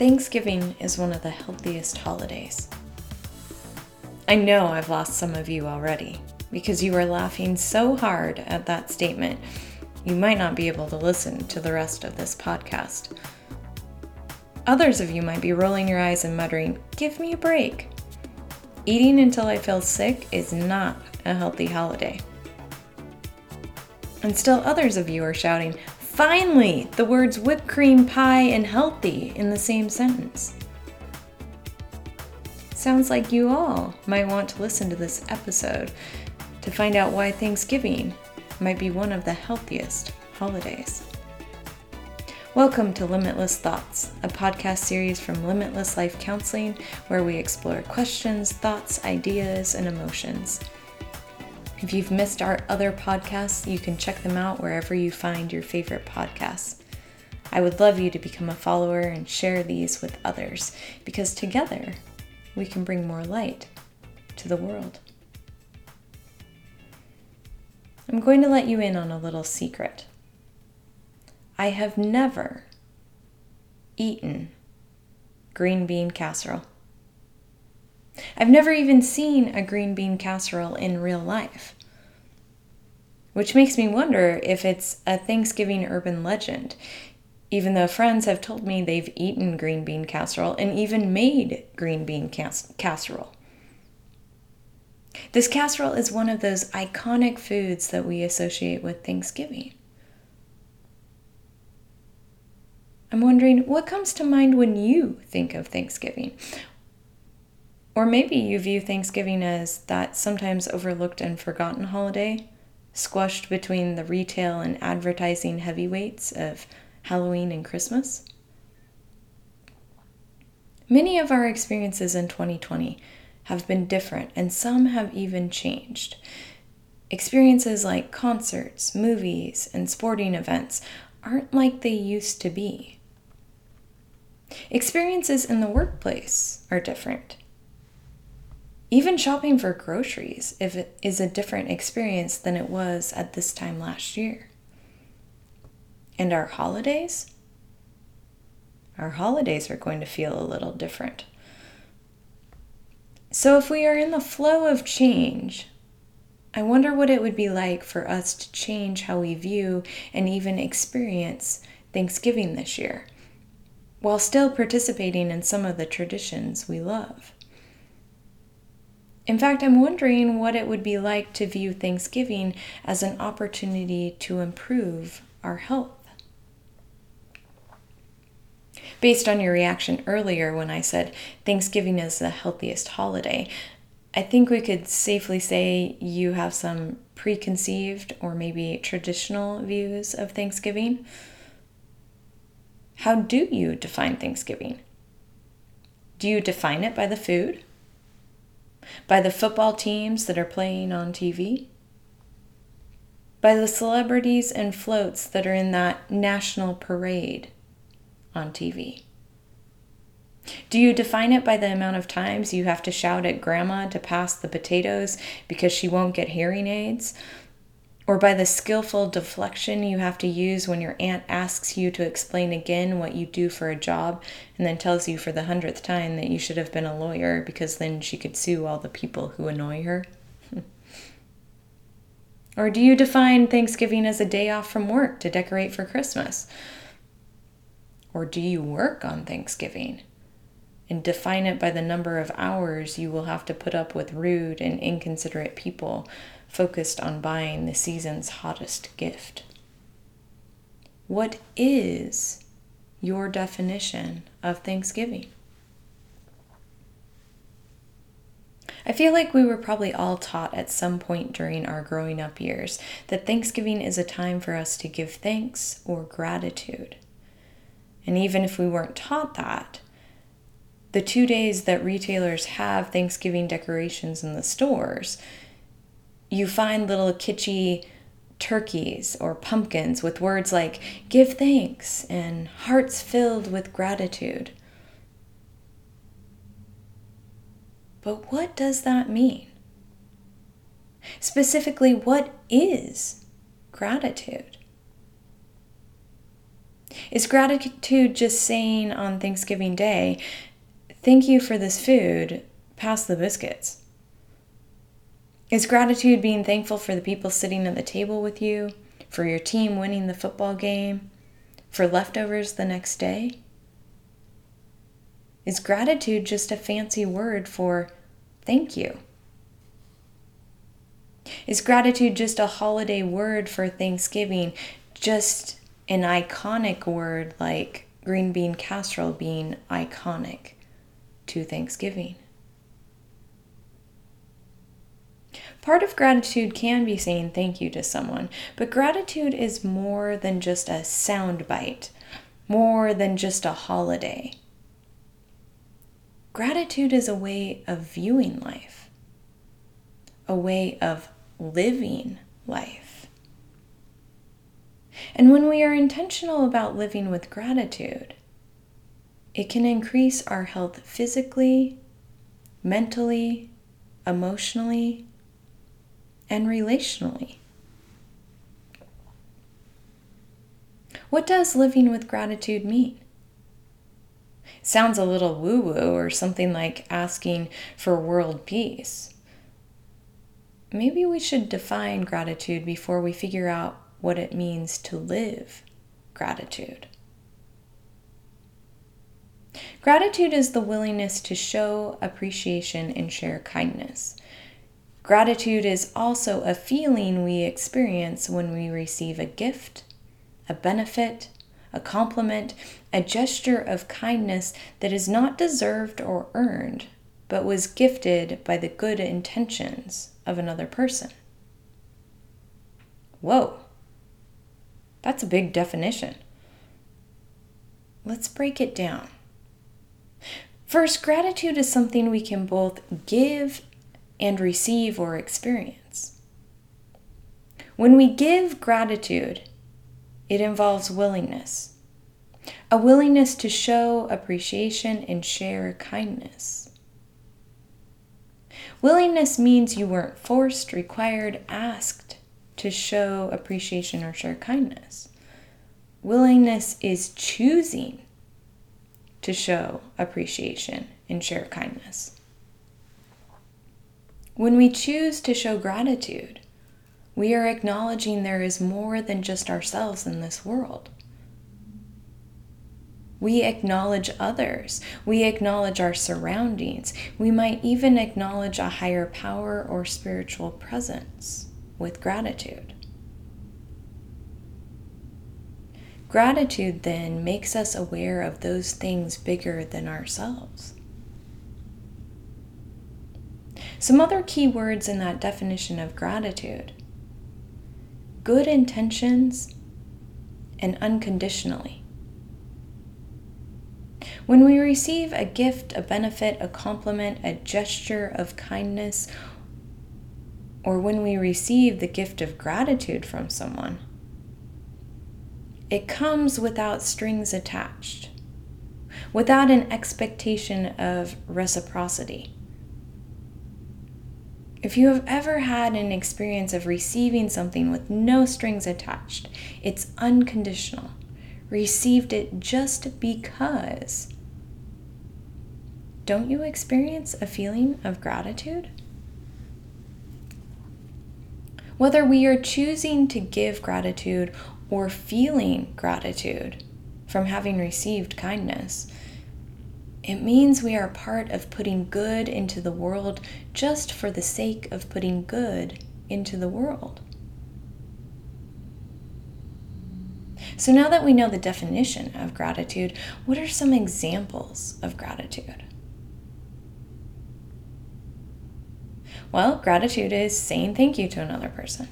Thanksgiving is one of the healthiest holidays. I know I've lost some of you already because you are laughing so hard at that statement, you might not be able to listen to the rest of this podcast. Others of you might be rolling your eyes and muttering, Give me a break. Eating until I feel sick is not a healthy holiday. And still others of you are shouting, Finally, the words whipped cream pie and healthy in the same sentence. Sounds like you all might want to listen to this episode to find out why Thanksgiving might be one of the healthiest holidays. Welcome to Limitless Thoughts, a podcast series from Limitless Life Counseling where we explore questions, thoughts, ideas, and emotions. If you've missed our other podcasts, you can check them out wherever you find your favorite podcasts. I would love you to become a follower and share these with others because together we can bring more light to the world. I'm going to let you in on a little secret. I have never eaten green bean casserole. I've never even seen a green bean casserole in real life. Which makes me wonder if it's a Thanksgiving urban legend, even though friends have told me they've eaten green bean casserole and even made green bean cas- casserole. This casserole is one of those iconic foods that we associate with Thanksgiving. I'm wondering what comes to mind when you think of Thanksgiving? Or maybe you view Thanksgiving as that sometimes overlooked and forgotten holiday, squashed between the retail and advertising heavyweights of Halloween and Christmas. Many of our experiences in 2020 have been different, and some have even changed. Experiences like concerts, movies, and sporting events aren't like they used to be. Experiences in the workplace are different. Even shopping for groceries if it is a different experience than it was at this time last year. And our holidays? Our holidays are going to feel a little different. So, if we are in the flow of change, I wonder what it would be like for us to change how we view and even experience Thanksgiving this year, while still participating in some of the traditions we love. In fact, I'm wondering what it would be like to view Thanksgiving as an opportunity to improve our health. Based on your reaction earlier when I said Thanksgiving is the healthiest holiday, I think we could safely say you have some preconceived or maybe traditional views of Thanksgiving. How do you define Thanksgiving? Do you define it by the food? By the football teams that are playing on TV? By the celebrities and floats that are in that national parade on TV? Do you define it by the amount of times you have to shout at grandma to pass the potatoes because she won't get hearing aids? Or by the skillful deflection you have to use when your aunt asks you to explain again what you do for a job and then tells you for the hundredth time that you should have been a lawyer because then she could sue all the people who annoy her? or do you define Thanksgiving as a day off from work to decorate for Christmas? Or do you work on Thanksgiving? And define it by the number of hours you will have to put up with rude and inconsiderate people focused on buying the season's hottest gift. What is your definition of Thanksgiving? I feel like we were probably all taught at some point during our growing up years that Thanksgiving is a time for us to give thanks or gratitude. And even if we weren't taught that, the two days that retailers have Thanksgiving decorations in the stores, you find little kitschy turkeys or pumpkins with words like give thanks and hearts filled with gratitude. But what does that mean? Specifically, what is gratitude? Is gratitude just saying on Thanksgiving Day, thank you for this food, pass the biscuits? Is gratitude being thankful for the people sitting at the table with you, for your team winning the football game, for leftovers the next day? Is gratitude just a fancy word for thank you? Is gratitude just a holiday word for Thanksgiving, just an iconic word like green bean casserole being iconic to Thanksgiving? Part of gratitude can be saying thank you to someone, but gratitude is more than just a soundbite, more than just a holiday. Gratitude is a way of viewing life, a way of living life. And when we are intentional about living with gratitude, it can increase our health physically, mentally, emotionally, and relationally. What does living with gratitude mean? sounds a little woo woo or something like asking for world peace. Maybe we should define gratitude before we figure out what it means to live gratitude. Gratitude is the willingness to show appreciation and share kindness. Gratitude is also a feeling we experience when we receive a gift, a benefit, a compliment, a gesture of kindness that is not deserved or earned, but was gifted by the good intentions of another person. Whoa, that's a big definition. Let's break it down. First, gratitude is something we can both give and receive or experience. When we give gratitude, it involves willingness, a willingness to show appreciation and share kindness. Willingness means you weren't forced, required, asked to show appreciation or share kindness. Willingness is choosing to show appreciation and share kindness. When we choose to show gratitude, we are acknowledging there is more than just ourselves in this world. We acknowledge others. We acknowledge our surroundings. We might even acknowledge a higher power or spiritual presence with gratitude. Gratitude then makes us aware of those things bigger than ourselves. Some other key words in that definition of gratitude good intentions and unconditionally. When we receive a gift, a benefit, a compliment, a gesture of kindness, or when we receive the gift of gratitude from someone, it comes without strings attached, without an expectation of reciprocity. If you have ever had an experience of receiving something with no strings attached, it's unconditional. Received it just because. Don't you experience a feeling of gratitude? Whether we are choosing to give gratitude or feeling gratitude from having received kindness, it means we are part of putting good into the world just for the sake of putting good into the world. So, now that we know the definition of gratitude, what are some examples of gratitude? Well, gratitude is saying thank you to another person.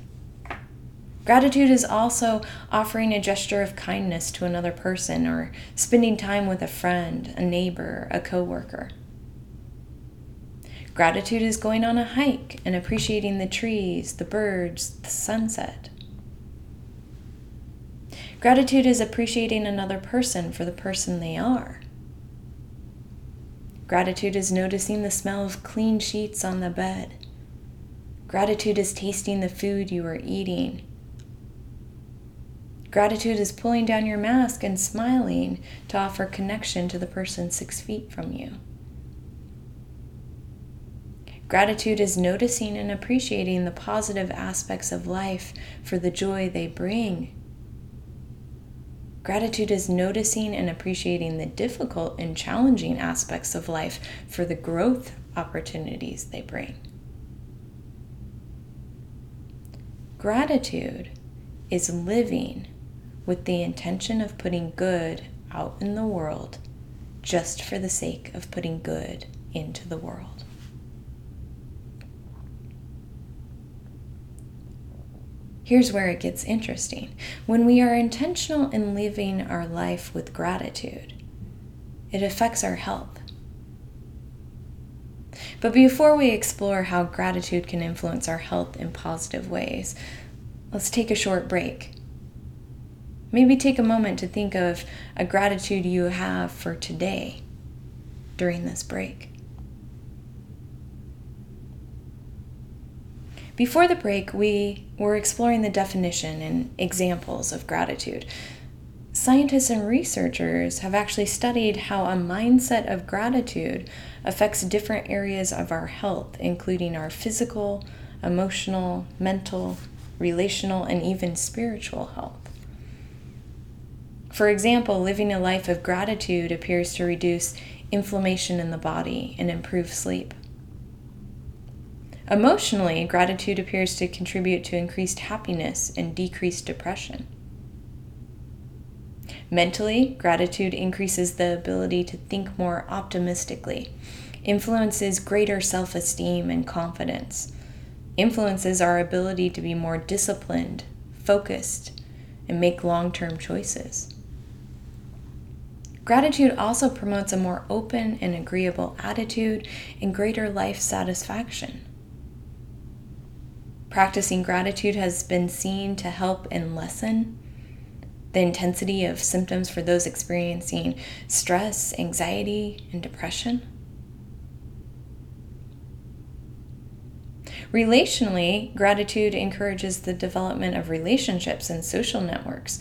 Gratitude is also offering a gesture of kindness to another person or spending time with a friend, a neighbor, a coworker. Gratitude is going on a hike and appreciating the trees, the birds, the sunset. Gratitude is appreciating another person for the person they are. Gratitude is noticing the smell of clean sheets on the bed. Gratitude is tasting the food you are eating Gratitude is pulling down your mask and smiling to offer connection to the person six feet from you. Gratitude is noticing and appreciating the positive aspects of life for the joy they bring. Gratitude is noticing and appreciating the difficult and challenging aspects of life for the growth opportunities they bring. Gratitude is living with the intention of putting good out in the world just for the sake of putting good into the world. Here's where it gets interesting. When we are intentional in living our life with gratitude, it affects our health. But before we explore how gratitude can influence our health in positive ways, let's take a short break Maybe take a moment to think of a gratitude you have for today during this break. Before the break, we were exploring the definition and examples of gratitude. Scientists and researchers have actually studied how a mindset of gratitude affects different areas of our health, including our physical, emotional, mental, relational, and even spiritual health. For example, living a life of gratitude appears to reduce inflammation in the body and improve sleep. Emotionally, gratitude appears to contribute to increased happiness and decreased depression. Mentally, gratitude increases the ability to think more optimistically, influences greater self esteem and confidence, influences our ability to be more disciplined, focused, and make long term choices. Gratitude also promotes a more open and agreeable attitude and greater life satisfaction. Practicing gratitude has been seen to help and lessen the intensity of symptoms for those experiencing stress, anxiety, and depression. Relationally, gratitude encourages the development of relationships and social networks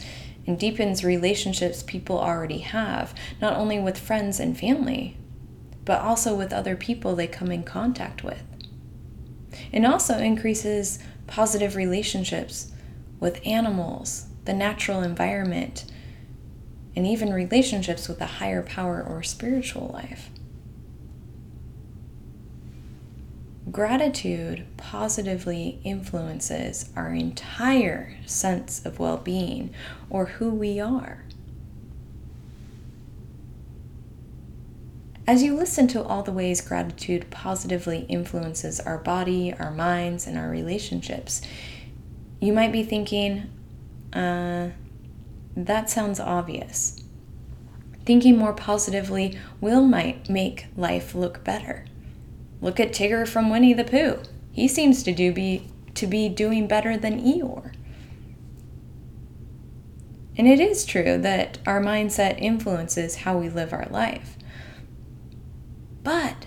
and deepens relationships people already have, not only with friends and family, but also with other people they come in contact with. It also increases positive relationships with animals, the natural environment, and even relationships with a higher power or spiritual life. Gratitude positively influences our entire sense of well being or who we are. As you listen to all the ways gratitude positively influences our body, our minds, and our relationships, you might be thinking, uh, that sounds obvious. Thinking more positively will might make life look better. Look at Tigger from Winnie the Pooh. He seems to do be to be doing better than Eeyore. And it is true that our mindset influences how we live our life. But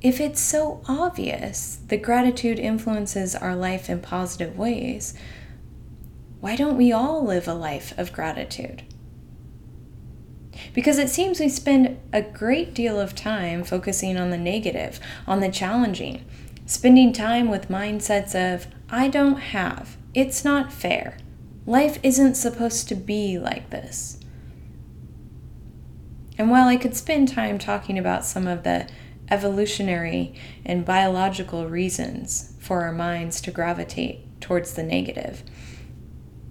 if it's so obvious that gratitude influences our life in positive ways, why don't we all live a life of gratitude? Because it seems we spend a great deal of time focusing on the negative, on the challenging, spending time with mindsets of, I don't have, it's not fair, life isn't supposed to be like this. And while I could spend time talking about some of the evolutionary and biological reasons for our minds to gravitate towards the negative,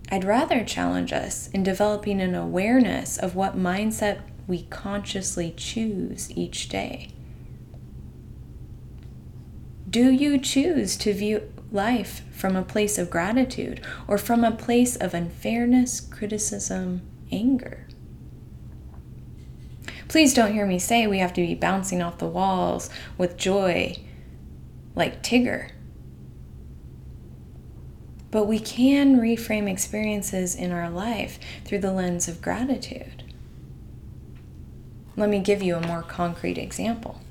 I'd rather challenge us in developing an awareness of what mindset we consciously choose each day. Do you choose to view life from a place of gratitude or from a place of unfairness, criticism, anger? Please don't hear me say we have to be bouncing off the walls with joy like Tigger. But we can reframe experiences in our life through the lens of gratitude. Let me give you a more concrete example.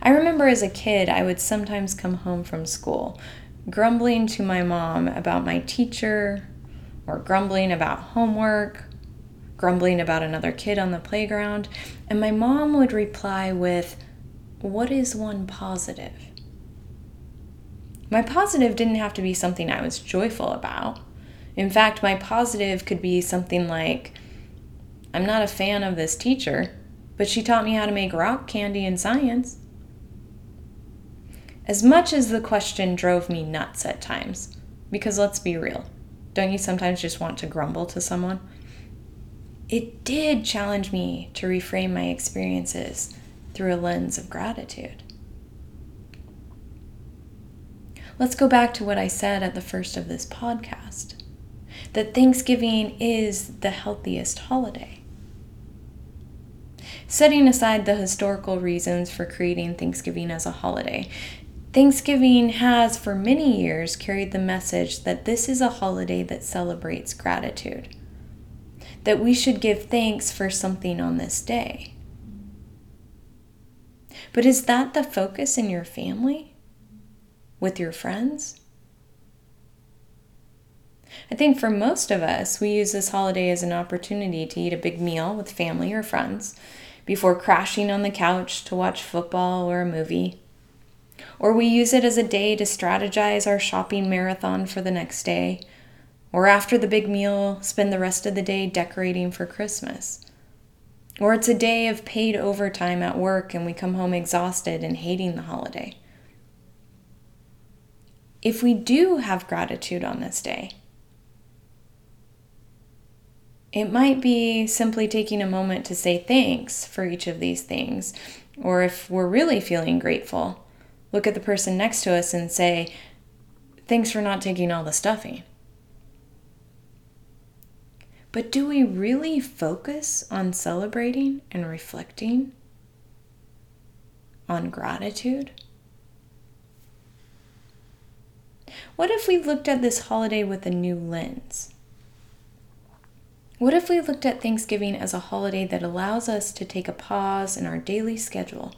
I remember as a kid, I would sometimes come home from school grumbling to my mom about my teacher, or grumbling about homework, grumbling about another kid on the playground, and my mom would reply with, What is one positive? My positive didn't have to be something I was joyful about. In fact, my positive could be something like, I'm not a fan of this teacher, but she taught me how to make rock candy in science. As much as the question drove me nuts at times, because let's be real, don't you sometimes just want to grumble to someone? It did challenge me to reframe my experiences through a lens of gratitude. Let's go back to what I said at the first of this podcast that Thanksgiving is the healthiest holiday. Setting aside the historical reasons for creating Thanksgiving as a holiday, Thanksgiving has for many years carried the message that this is a holiday that celebrates gratitude, that we should give thanks for something on this day. But is that the focus in your family? With your friends? I think for most of us, we use this holiday as an opportunity to eat a big meal with family or friends before crashing on the couch to watch football or a movie. Or we use it as a day to strategize our shopping marathon for the next day. Or after the big meal, spend the rest of the day decorating for Christmas. Or it's a day of paid overtime at work and we come home exhausted and hating the holiday. If we do have gratitude on this day, it might be simply taking a moment to say thanks for each of these things. Or if we're really feeling grateful, look at the person next to us and say, Thanks for not taking all the stuffing. But do we really focus on celebrating and reflecting on gratitude? What if we looked at this holiday with a new lens? What if we looked at Thanksgiving as a holiday that allows us to take a pause in our daily schedule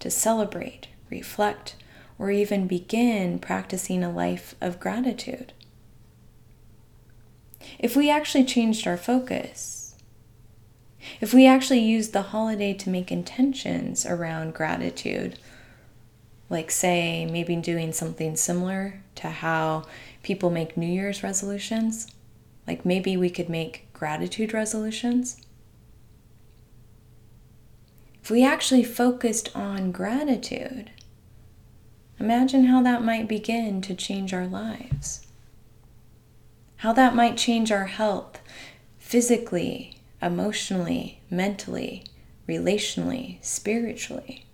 to celebrate, reflect, or even begin practicing a life of gratitude? If we actually changed our focus, if we actually used the holiday to make intentions around gratitude, like, say, maybe doing something similar to how people make New Year's resolutions, like maybe we could make gratitude resolutions? If we actually focused on gratitude, imagine how that might begin to change our lives. How that might change our health physically, emotionally, mentally, relationally, spiritually.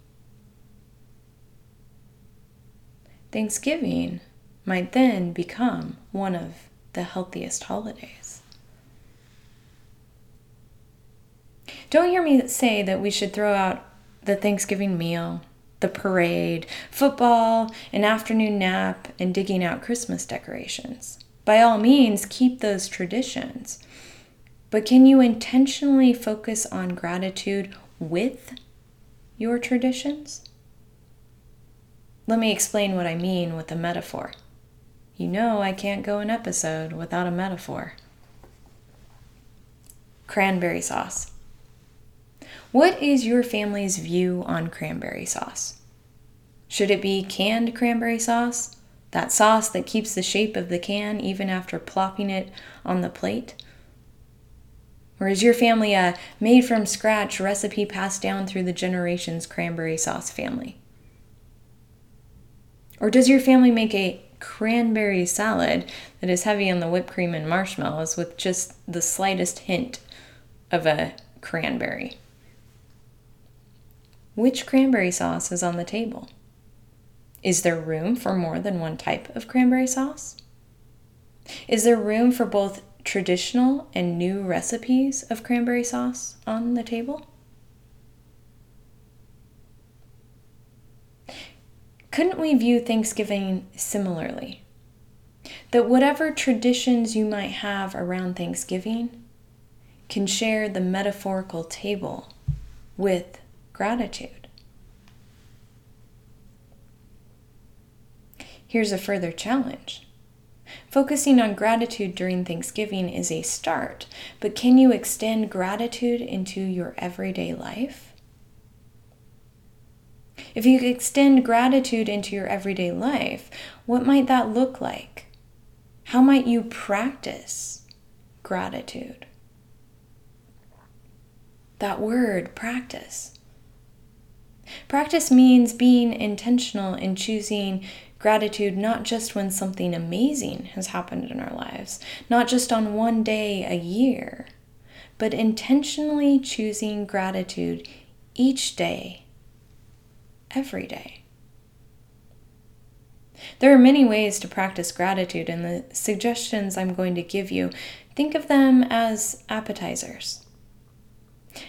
Thanksgiving might then become one of the healthiest holidays. Don't hear me say that we should throw out the Thanksgiving meal, the parade, football, an afternoon nap, and digging out Christmas decorations. By all means, keep those traditions. But can you intentionally focus on gratitude with your traditions? Let me explain what I mean with a metaphor. You know, I can't go an episode without a metaphor. Cranberry sauce. What is your family's view on cranberry sauce? Should it be canned cranberry sauce? That sauce that keeps the shape of the can even after plopping it on the plate? Or is your family a made from scratch recipe passed down through the generations cranberry sauce family? Or does your family make a cranberry salad that is heavy on the whipped cream and marshmallows with just the slightest hint of a cranberry? Which cranberry sauce is on the table? Is there room for more than one type of cranberry sauce? Is there room for both traditional and new recipes of cranberry sauce on the table? Couldn't we view Thanksgiving similarly? That whatever traditions you might have around Thanksgiving can share the metaphorical table with gratitude. Here's a further challenge. Focusing on gratitude during Thanksgiving is a start, but can you extend gratitude into your everyday life? If you extend gratitude into your everyday life, what might that look like? How might you practice gratitude? That word, practice. Practice means being intentional in choosing gratitude not just when something amazing has happened in our lives, not just on one day a year, but intentionally choosing gratitude each day, every day. There are many ways to practice gratitude, and the suggestions I'm going to give you, think of them as appetizers.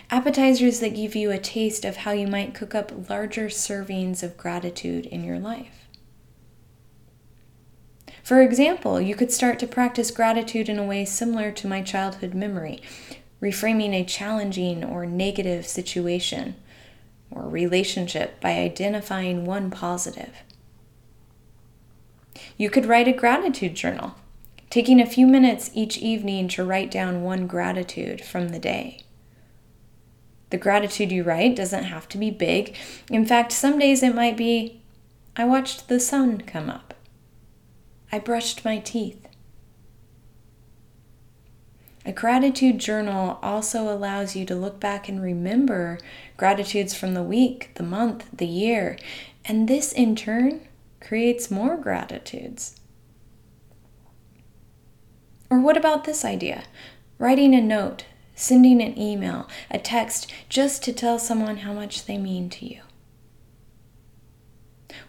Appetizers that give you a taste of how you might cook up larger servings of gratitude in your life. For example, you could start to practice gratitude in a way similar to my childhood memory, reframing a challenging or negative situation or relationship by identifying one positive. You could write a gratitude journal, taking a few minutes each evening to write down one gratitude from the day. The gratitude you write doesn't have to be big. In fact, some days it might be I watched the sun come up. I brushed my teeth. A gratitude journal also allows you to look back and remember gratitudes from the week, the month, the year, and this in turn creates more gratitudes. Or what about this idea? Writing a note sending an email, a text, just to tell someone how much they mean to you?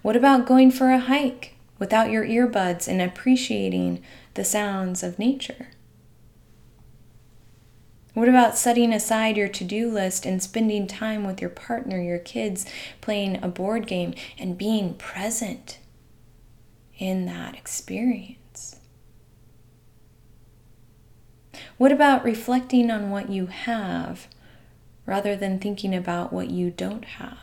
What about going for a hike without your earbuds and appreciating the sounds of nature? What about setting aside your to do list and spending time with your partner, your kids, playing a board game, and being present in that experience? What about reflecting on what you have rather than thinking about what you don't have?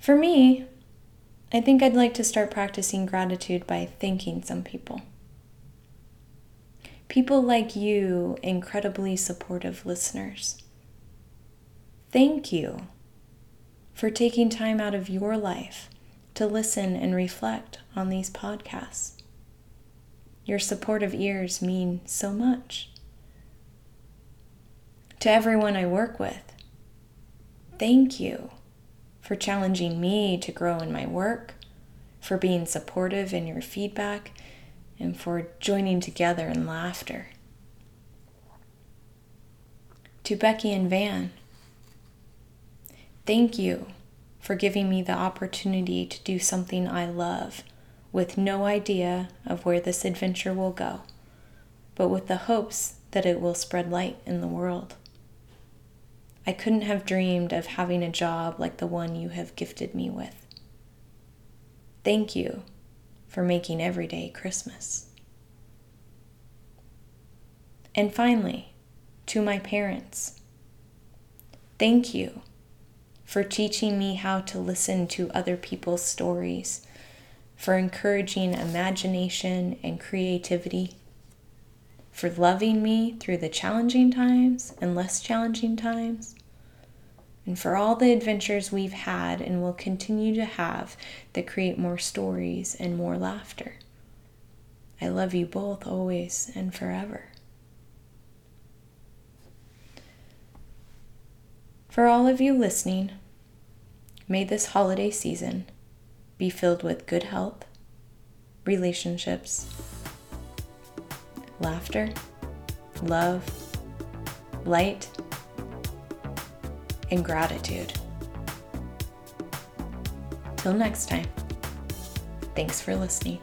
For me, I think I'd like to start practicing gratitude by thanking some people. People like you, incredibly supportive listeners. Thank you for taking time out of your life to listen and reflect on these podcasts. Your supportive ears mean so much. To everyone I work with, thank you for challenging me to grow in my work, for being supportive in your feedback, and for joining together in laughter. To Becky and Van, thank you for giving me the opportunity to do something I love with no idea of where this adventure will go, but with the hopes that it will spread light in the world. I couldn't have dreamed of having a job like the one you have gifted me with. Thank you for making every day Christmas. And finally, to my parents, thank you for teaching me how to listen to other people's stories for encouraging imagination and creativity, for loving me through the challenging times and less challenging times, and for all the adventures we've had and will continue to have that create more stories and more laughter. I love you both always and forever. For all of you listening, may this holiday season be filled with good health, relationships, laughter, love, light, and gratitude. Till next time, thanks for listening.